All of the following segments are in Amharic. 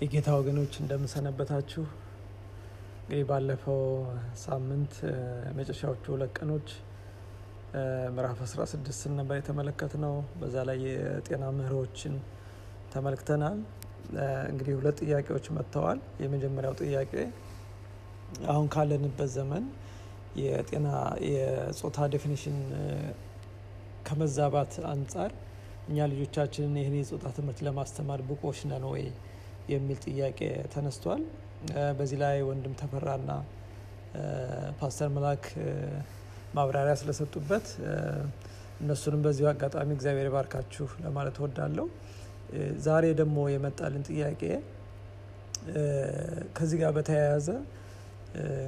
የጌታ ወገኖች እንደምሰነበታችሁ። እንግዲህ ባለፈው ሳምንት መጨረሻዎቹ ሁለት ቀኖች ምዕራፍ 16 ነበር የተመለከትነው። በዛ ላይ የጤና ምህሮችን ተመልክተናል። እንግዲህ ሁለት ጥያቄዎች መጥተዋል። የመጀመሪያው ጥያቄ አሁን ካለንበት ዘመን የጤና የጾታ ዴፊኒሽን ከመዛባት አንጻር እኛ ልጆቻችንን ይህን የጾታ ትምህርት ለማስተማር ብቁዎች ነን ወይ የሚል ጥያቄ ተነስቷል። በዚህ ላይ ወንድም ተፈራና ፓስተር መላክ ማብራሪያ ስለሰጡበት እነሱንም በዚሁ አጋጣሚ እግዚአብሔር ባርካችሁ ለማለት እወዳለሁ። ዛሬ ደግሞ የመጣልን ጥያቄ ከዚህ ጋር በተያያዘ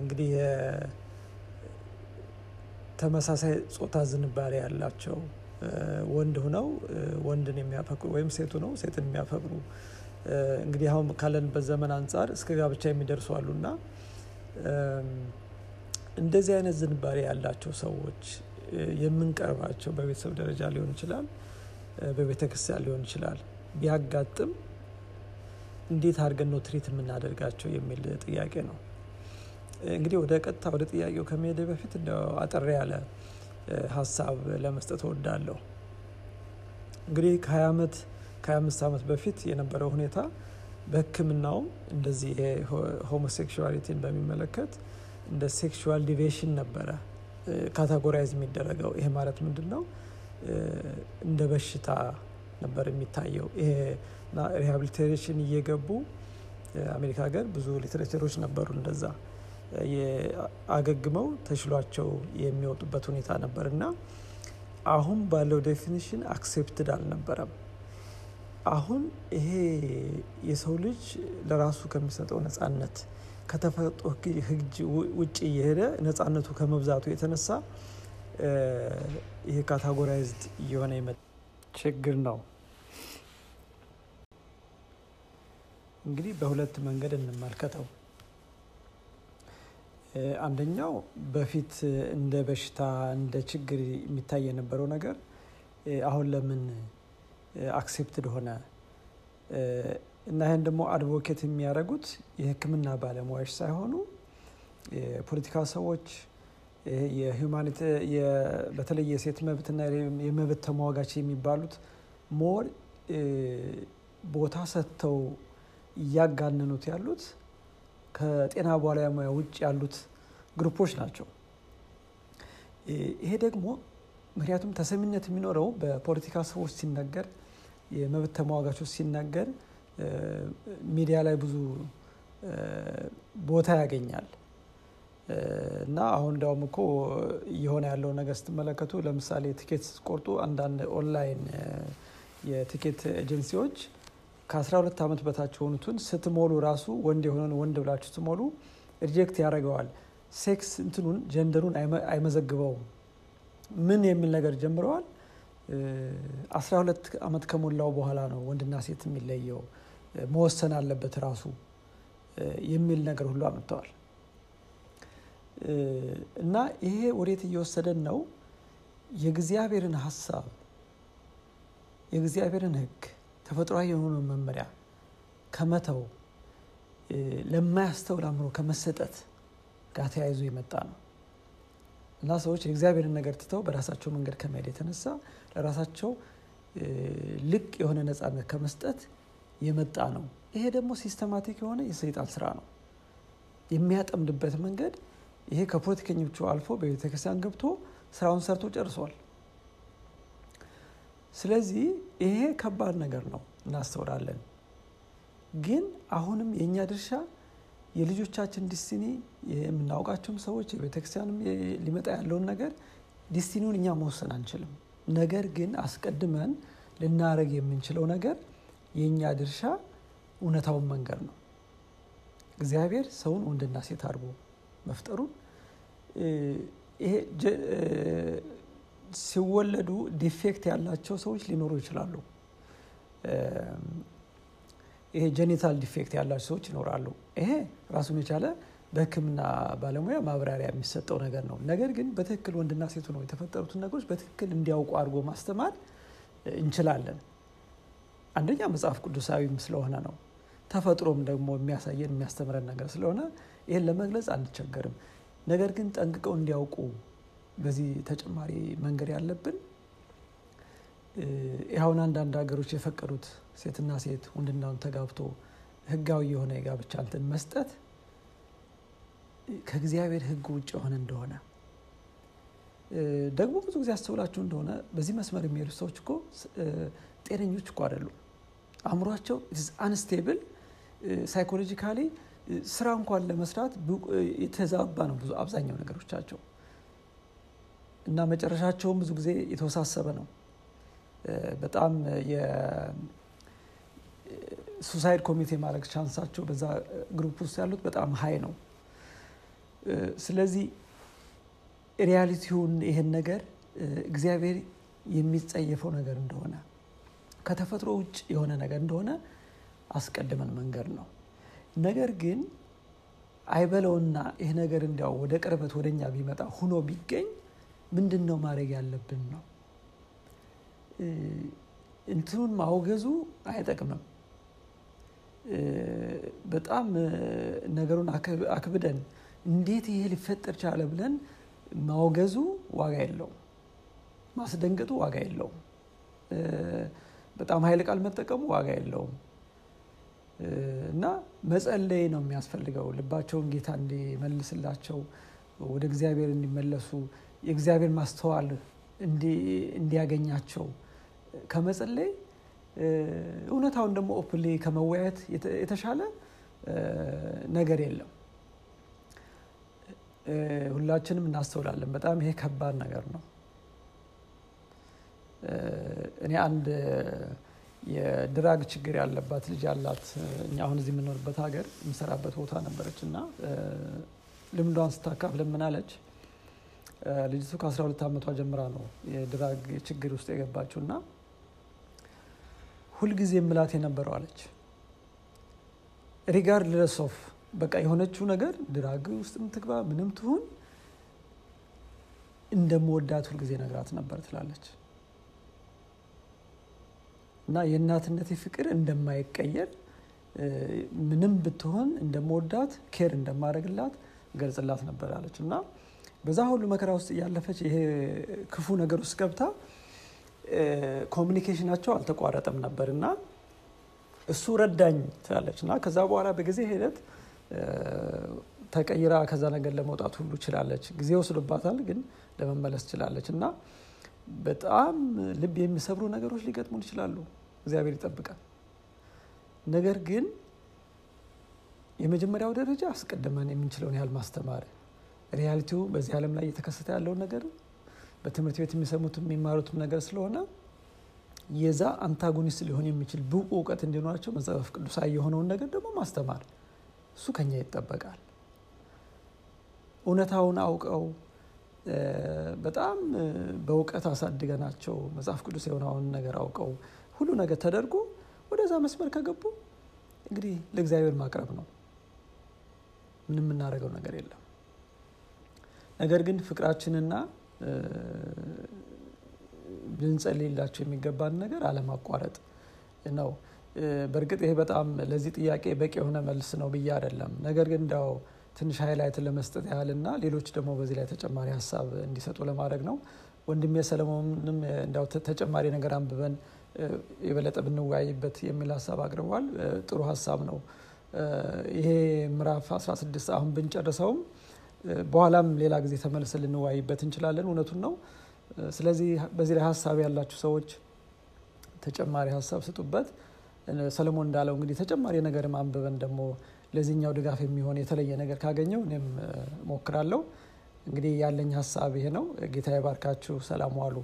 እንግዲህ ተመሳሳይ ጾታ ዝንባሌ ያላቸው ወንድ ሁነው ወንድን የሚያፈቅሩ ወይም ሴቱ ነው ሴትን የሚያፈቅሩ እንግዲህ አሁን ካለንበት ዘመን አንጻር እስከ ጋብቻ የሚደርሱ አሉና እንደዚህ አይነት ዝንባሌ ያላቸው ሰዎች የምንቀርባቸው በቤተሰብ ደረጃ ሊሆን ይችላል፣ በቤተ ክርስቲያን ሊሆን ይችላል። ቢያጋጥም እንዴት አድርገን ነው ትሪት የምናደርጋቸው የሚል ጥያቄ ነው። እንግዲህ ወደ ቀጥታ ወደ ጥያቄው ከመሄድ በፊት እንደው አጠር ያለ ሀሳብ ለመስጠት እወዳለሁ። እንግዲህ ከ20 ዓመት ከ25 ዓመት በፊት የነበረው ሁኔታ በሕክምናውም እንደዚህ homosexuality ን በሚመለከት እንደ sexual deviation ነበረ categorize የሚደረገው። ይሄ ማለት ምንድን ነው? እንደ በሽታ ነበር የሚታየው። ይሄ rehabilitation እየገቡ አሜሪካ ሀገር ብዙ literature ኦች ነበሩ እንደዛ አገግመው ተሽሏቸው የሚወጡበት ሁኔታ ነበር እና አሁን ባለው definition accepted አልነበረም። አሁን ይሄ የሰው ልጅ ለራሱ ከሚሰጠው ነጻነት ከተፈጥሮ ሕግ ውጭ እየሄደ ነጻነቱ ከመብዛቱ የተነሳ ይሄ categorized እየሆነ ችግር ነው። እንግዲህ በሁለት መንገድ እንመልከተው። አንደኛው በፊት እንደ በሽታ እንደ ችግር የሚታይ የነበረው ነገር አሁን ለምን አክሴፕትድ ሆነ እና ይህን ደግሞ አድቮኬት የሚያደርጉት የሕክምና ባለሙያዎች ሳይሆኑ የፖለቲካ ሰዎች በተለይ የሴት መብትና የመብት ተሟጋች የሚባሉት more ቦታ ሰጥተው እያጋነኑት ያሉት ከጤና ባለሙያ ውጭ ያሉት group ኦች ናቸው። ይሄ ደግሞ ምክንያቱም ተሰሚነት የሚኖረው በፖለቲካ ሰዎች ሲነገር፣ የመብት ተሟጋቾች ሲነገር ሚዲያ ላይ ብዙ ቦታ ያገኛል እና አሁን እንዲያውም እኮ እየሆነ ያለው ነገር ስትመለከቱ ለምሳሌ ቲኬት ስትቆርጡ አንዳንድ ኦንላይን የቲኬት ኤጀንሲዎች ከ12 ዓመት በታች የሆኑትን ስትሞሉ ራሱ ወንድ የሆነን ወንድ ብላችሁ ስትሞሉ reject ያደርገዋል። ሴክስ እንትኑን gender ኡን አይመዘግበውም። ምን የሚል ነገር ጀምረዋል። 12 ዓመት ከሞላው በኋላ ነው ወንድና ሴት የሚለየው መወሰን አለበት ራሱ የሚል ነገር ሁሉ አምጥተዋል። እና ይሄ ወዴት እየወሰደን ነው? የእግዚአብሔርን ሀሳብ የእግዚአብሔርን ሕግ ተፈጥሯዊ የሆነው መመሪያ ከመተው ለማያስተውል አእምሮ ከመሰጠት ጋር ተያይዞ የመጣ ነው እና ሰዎች የእግዚአብሔርን ነገር ትተው በራሳቸው መንገድ ከመሄድ የተነሳ ለራሳቸው ልቅ የሆነ ነፃነት ከመስጠት የመጣ ነው። ይሄ ደግሞ systematic የሆነ የሰይጣን ስራ ነው። የሚያጠምድበት መንገድ ይሄ ከፖለቲከኞቹ አልፎ በቤተክርስቲያን ገብቶ ስራውን ሰርቶ ጨርሷል። ስለዚህ ይሄ ከባድ ነገር ነው፣ እናስተውላለን። ግን አሁንም የእኛ ድርሻ የልጆቻችን destiny የምናውቃቸውም ሰዎች የቤተክርስቲያንም ሊመጣ ያለውን ነገር destiny ውን እኛ መወሰን አንችልም። ነገር ግን አስቀድመን ልናደርግ የምንችለው ነገር የእኛ ድርሻ እውነታውን መንገር ነው። እግዚአብሔር ሰውን ወንድና ሴት አድርጎ መፍጠሩን ይሄ ሲወለዱ defect ያላቸው ሰዎች ሊኖሩ ይችላሉ። ይሄ genital defect ያላቸው ሰዎች ይኖራሉ። ይሄ ራሱን የቻለ በሕክምና ባለሙያ ማብራሪያ የሚሰጠው ነገር ነው። ነገር ግን በትክክል ወንድና ሴቱ ነው የተፈጠሩትን ነገሮች በትክክል እንዲያውቁ አድርጎ ማስተማር እንችላለን። አንደኛ መጽሐፍ ቅዱሳዊም ስለሆነ ነው። ተፈጥሮም ደግሞ የሚያሳየን የሚያስተምረን ነገር ስለሆነ ይህን ለመግለጽ አንቸገርም። ነገር ግን ጠንቅቀው እንዲያውቁ በዚህ ተጨማሪ መንገድ ያለብን ይኸውን አንዳንድ ሀገሮች የፈቀዱት ሴትና ሴት ወንድና ወንድ ተጋብቶ ህጋዊ የሆነ የጋብቻ እንትን መስጠት ከእግዚአብሔር ህግ ውጭ የሆነ እንደሆነ ደግሞ ብዙ ጊዜ አስተውላችሁ እንደሆነ በዚህ መስመር የሚሄዱ ሰዎች እኮ ጤነኞች እኮ አይደሉም። አእምሯቸው unstable psychologically ስራ እንኳን ለመስራት የተዛባ ነው ብዙ አብዛኛው ነገሮቻቸው እና መጨረሻቸውም ብዙ ጊዜ የተወሳሰበ ነው። በጣም የ suicide commit ማድረግ chance ኣቸው በዛ group ውስጥ ያሉት በጣም high ነው። ስለዚህ ሪያሊቲውን ይሄን ነገር እግዚአብሔር የሚጸየፈው ነገር እንደሆነ ከተፈጥሮ ውጭ የሆነ ነገር እንደሆነ አስቀድመን መንገድ ነው። ነገር ግን አይበለውና ይህ ነገር እንዲያው ወደ ቅርበት ወደኛ ቢመጣ ሁኖ ቢገኝ ምንድን ነው ማድረግ ያለብን ነው። እንትኑን ማውገዙ አይጠቅምም። በጣም ነገሩን አክብደን እንዴት ይሄ ሊፈጠር ቻለ ብለን ማውገዙ ዋጋ የለውም። ማስደንገጡ ዋጋ የለውም። በጣም ኃይለ ቃል መጠቀሙ ዋጋ የለውም። እና መጸለይ ነው የሚያስፈልገው። ልባቸውን ጌታ እንዲመልስላቸው ወደ እግዚአብሔር እንዲመለሱ የእግዚአብሔር ማስተዋል እንዲያገኛቸው ከመጸለይ እውነታውን ደግሞ openly ከመወያየት የተሻለ ነገር የለም። ሁላችንም እናስተውላለን። በጣም ይሄ ከባድ ነገር ነው። እኔ አንድ የ drug ችግር ያለባት ልጅ ያላት እኛ አሁን እዚህ የምኖርበት ሀገር የምሰራበት ቦታ ነበረች እና ልምዷን ስታካፍል ምን አለች? ልጅቱ ከ12 ዓመቷ ጀምራ ነው የ drug ችግር ውስጥ የገባችው እና ሁልጊዜ ምላት የነበረው አለች regardless of በቃ የሆነችው ነገር drug ውስጥ ምትግባ ምንም ትሁን እንደምወዳት ሁልጊዜ ነግራት ነበር ትላለች። እና የእናትነቴ ፍቅር እንደማይቀየር ምንም ብትሆን እንደምወዳት care እንደማደርግላት ገልጽላት ነበር አለች። እና በዛ ሁሉ መከራ ውስጥ እያለፈች ይሄ ክፉ ነገር ውስጥ ገብታ ኮሚኒኬሽናቸው አልተቋረጠም ነበር እና እሱ ረዳኝ ትላለች። እና ከዛ በኋላ በጊዜ ሂደት ተቀይራ ከዛ ነገር ለመውጣት ሁሉ ችላለች። ጊዜ ወስዶባታል፣ ግን ለመመለስ ችላለች እና በጣም ልብ የሚሰብሩ ነገሮች ሊገጥሙን ይችላሉ። እግዚአብሔር ይጠብቃል። ነገር ግን የመጀመሪያው ደረጃ አስቀድመን የምንችለውን ያህል ማስተማር፣ ሪያሊቲው በዚህ ዓለም ላይ እየተከሰተ ያለውን ነገር በትምህርት ቤት የሚሰሙትም የሚማሩትም ነገር ስለሆነ የዛ አንታጎኒስት ሊሆን የሚችል ብቁ እውቀት እንዲኖራቸው መጽሐፍ ቅዱሳዊ የሆነውን ነገር ደግሞ ማስተማር፣ እሱ ከኛ ይጠበቃል። እውነታውን አውቀው በጣም በእውቀት አሳድገናቸው መጽሐፍ ቅዱስ የሆነውን ነገር አውቀው ሁሉ ነገር ተደርጎ ወደዛ መስመር ከገቡ እንግዲህ ለእግዚአብሔር ማቅረብ ነው። ምንም የምናደርገው ነገር የለም። ነገር ግን ፍቅራችንና ልንጸልይላቸው የሚገባን ነገር አለማቋረጥ ነው። በእርግጥ ይሄ በጣም ለዚህ ጥያቄ በቂ የሆነ መልስ ነው ብዬ አይደለም። ነገር ግን እንዲያው ትንሽ ሃይላይት ለመስጠት ያህልና ሌሎች ደግሞ በዚህ ላይ ተጨማሪ ሀሳብ እንዲሰጡ ለማድረግ ነው። ወንድሜ ሰለሞንም እንዲያው ተጨማሪ ነገር አንብበን የበለጠ ብንወያይበት የሚል ሀሳብ አቅርቧል። ጥሩ ሀሳብ ነው። ይሄ ምዕራፍ 16 አሁን ብንጨርሰውም በኋላም ሌላ ጊዜ ተመልሰን ልንወያይበት እንችላለን። እውነቱን ነው። ስለዚህ በዚህ ላይ ሀሳብ ያላችሁ ሰዎች ተጨማሪ ሀሳብ ስጡበት። ሰለሞን እንዳለው እንግዲህ ተጨማሪ ነገርም አንብበን ደግሞ ለዚህኛው ድጋፍ የሚሆን የተለየ ነገር ካገኘው እኔም ሞክራለሁ። እንግዲህ ያለኝ ሀሳብ ይሄ ነው። ጌታ ይባርካችሁ። ሰላም ዋሉ።